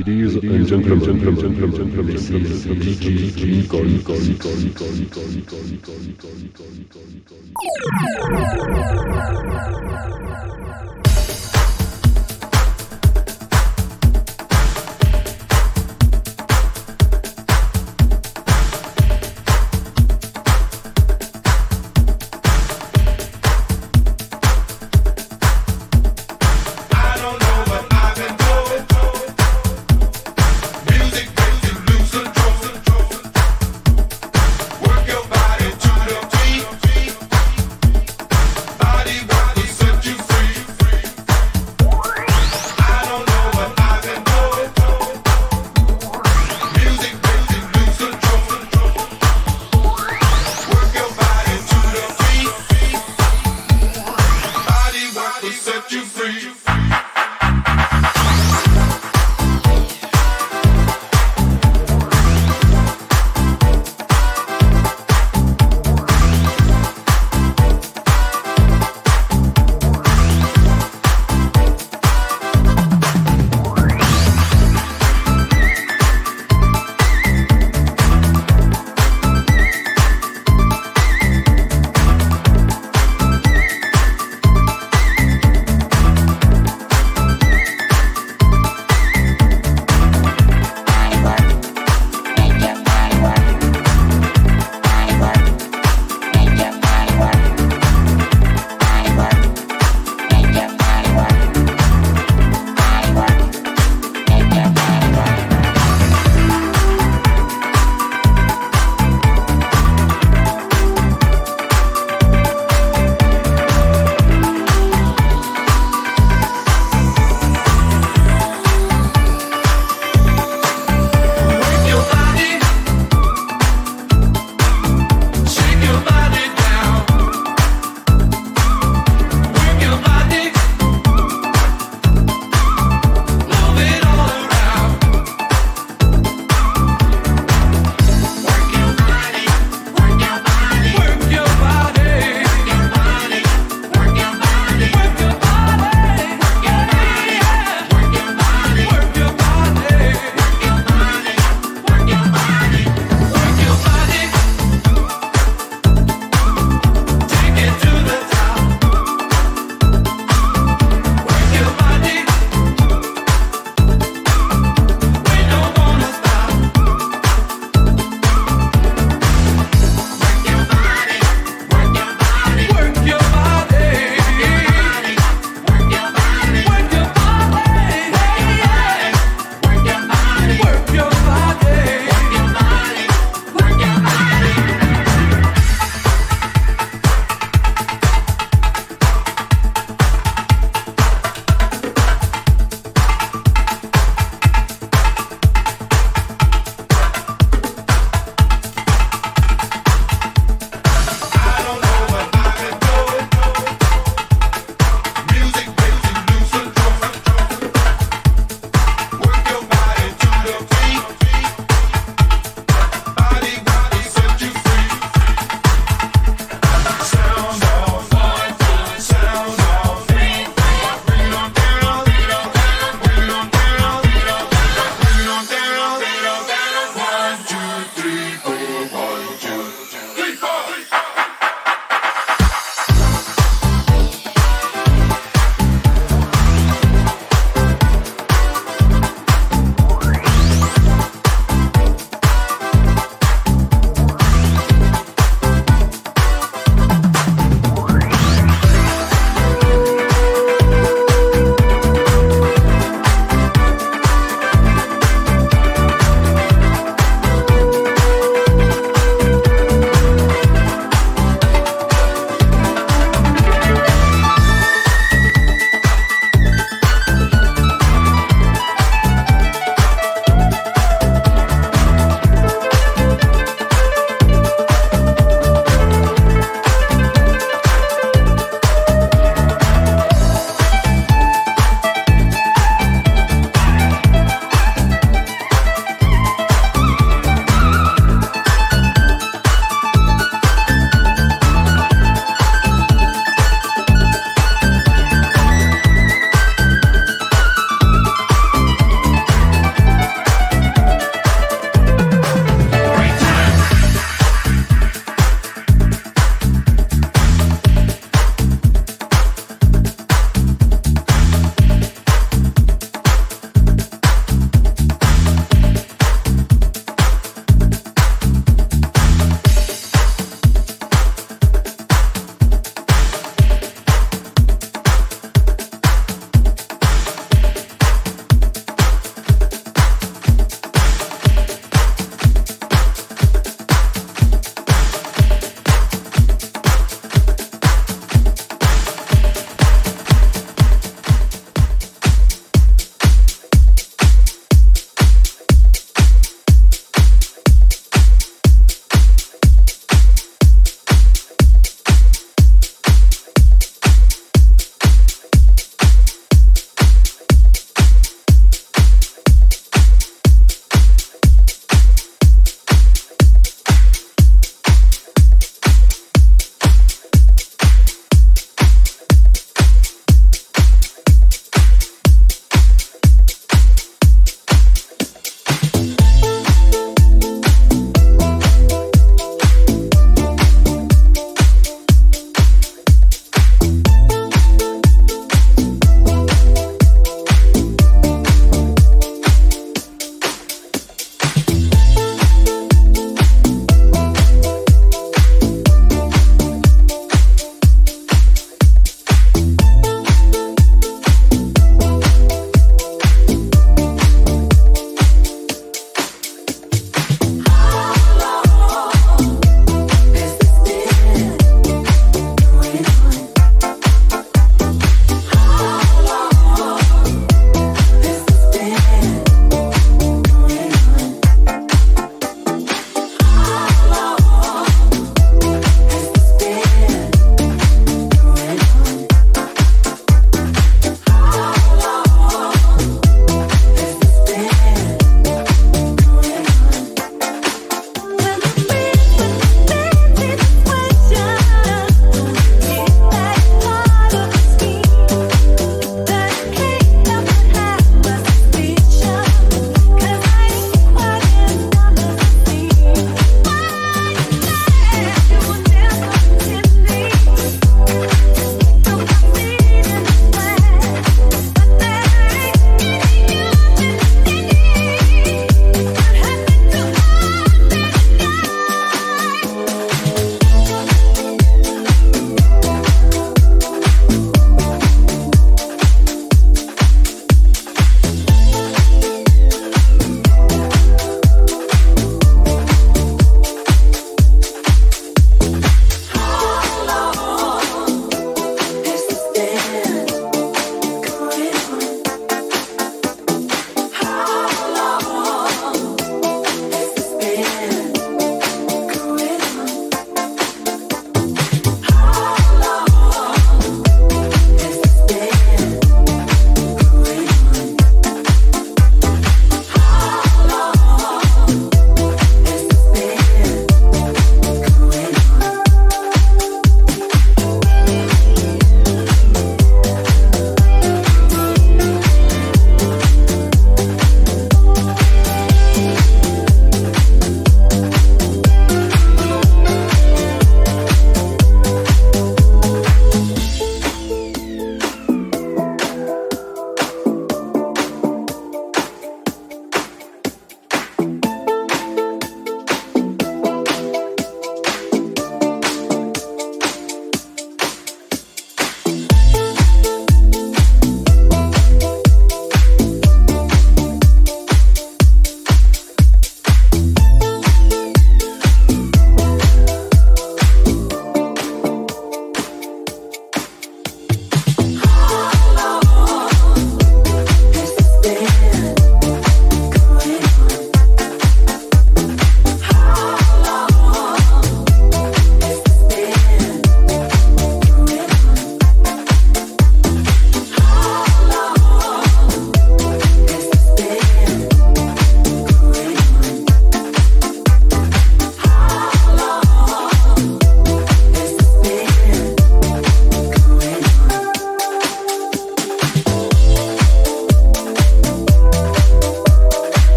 Ladies and gentlemen, this is DJ King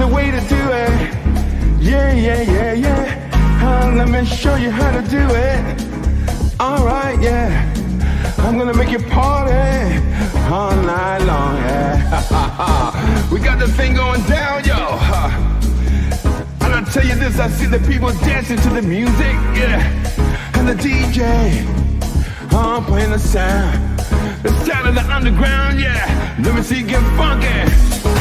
the way to do it. Yeah, yeah, yeah, yeah. Uh, let me show you how to do it. Alright, yeah. I'm gonna make you party all night long, yeah. we got the thing going down, yo. And I tell you this, I see the people dancing to the music, yeah. And the DJ, I'm playing the sound. The sound of the underground, yeah. Let me see you get funky.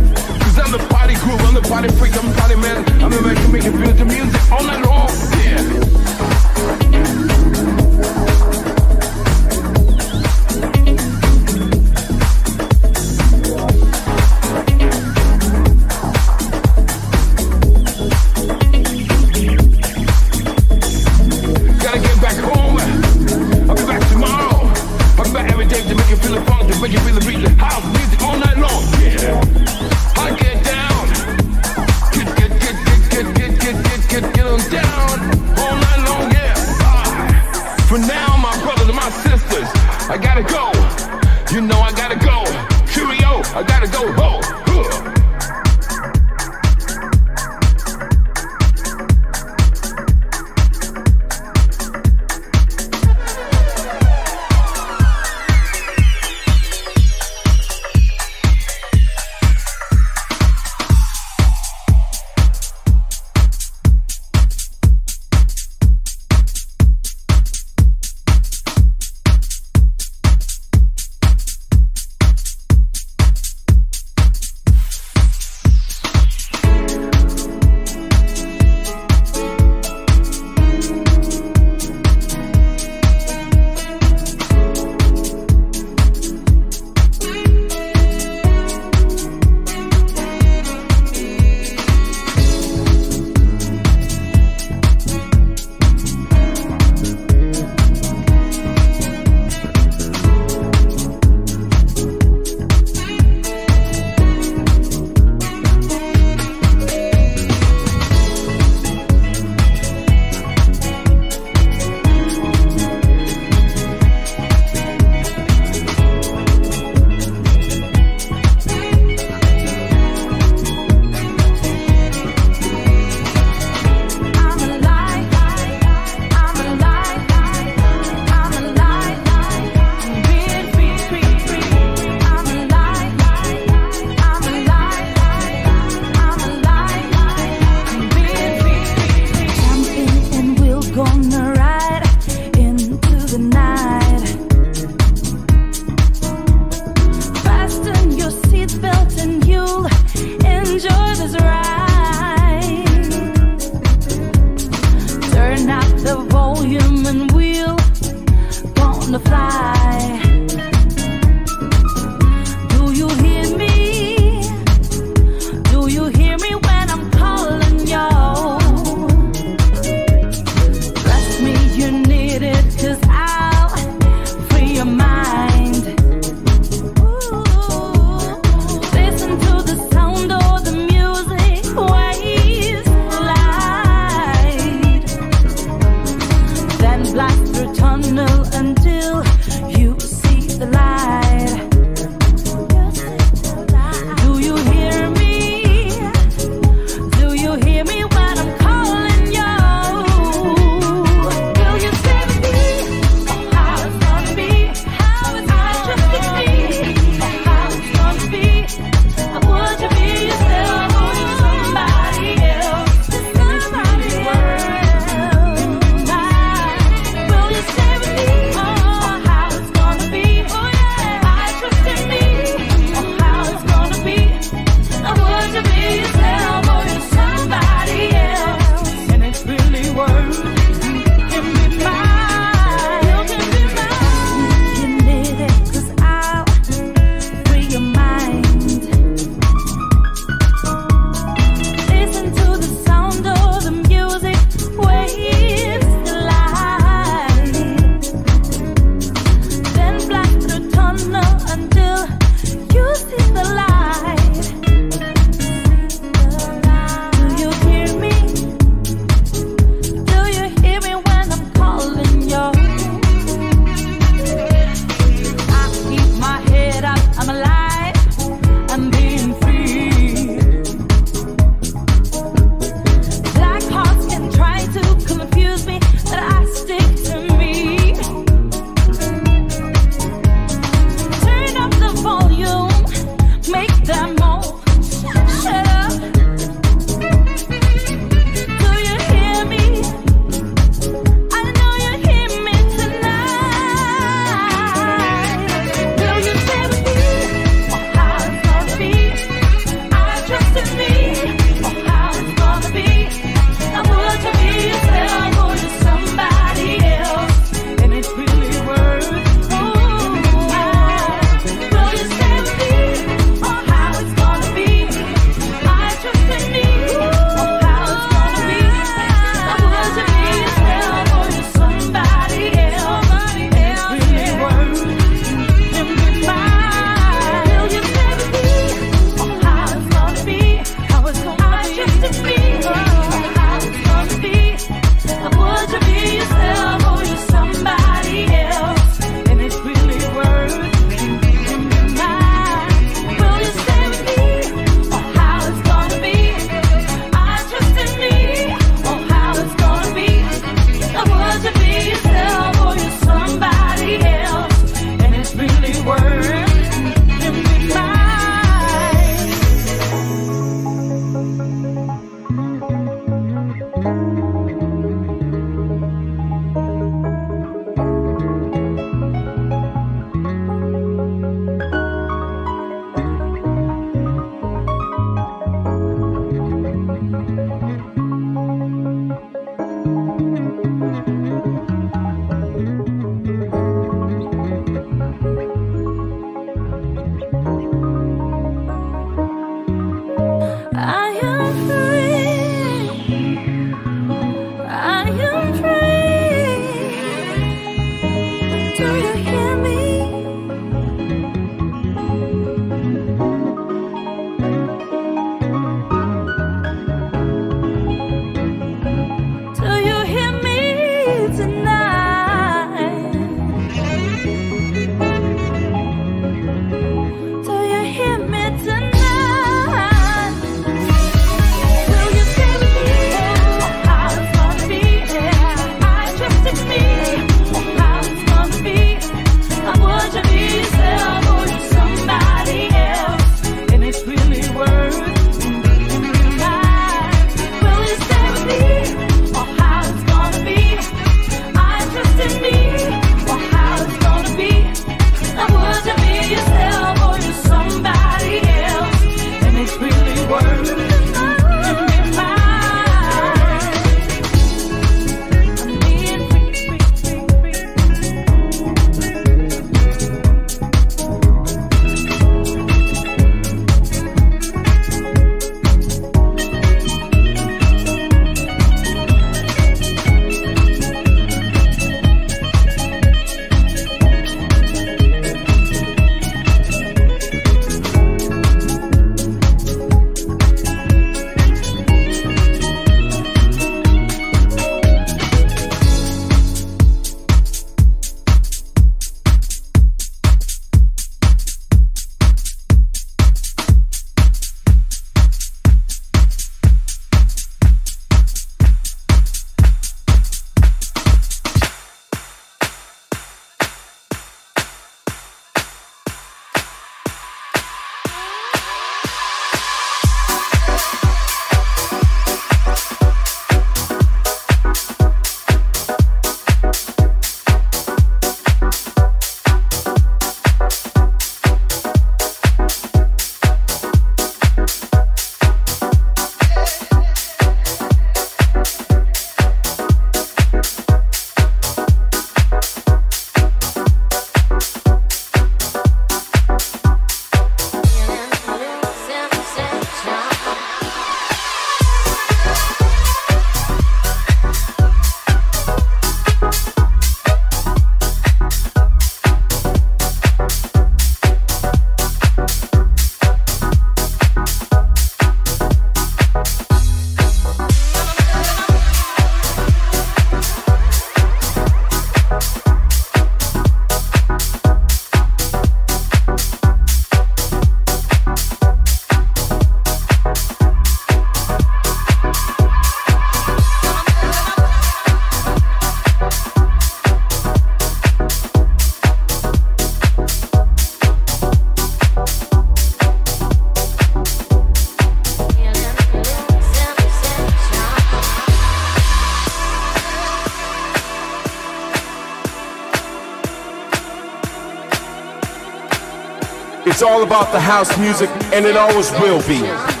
About the house music, and it always will be.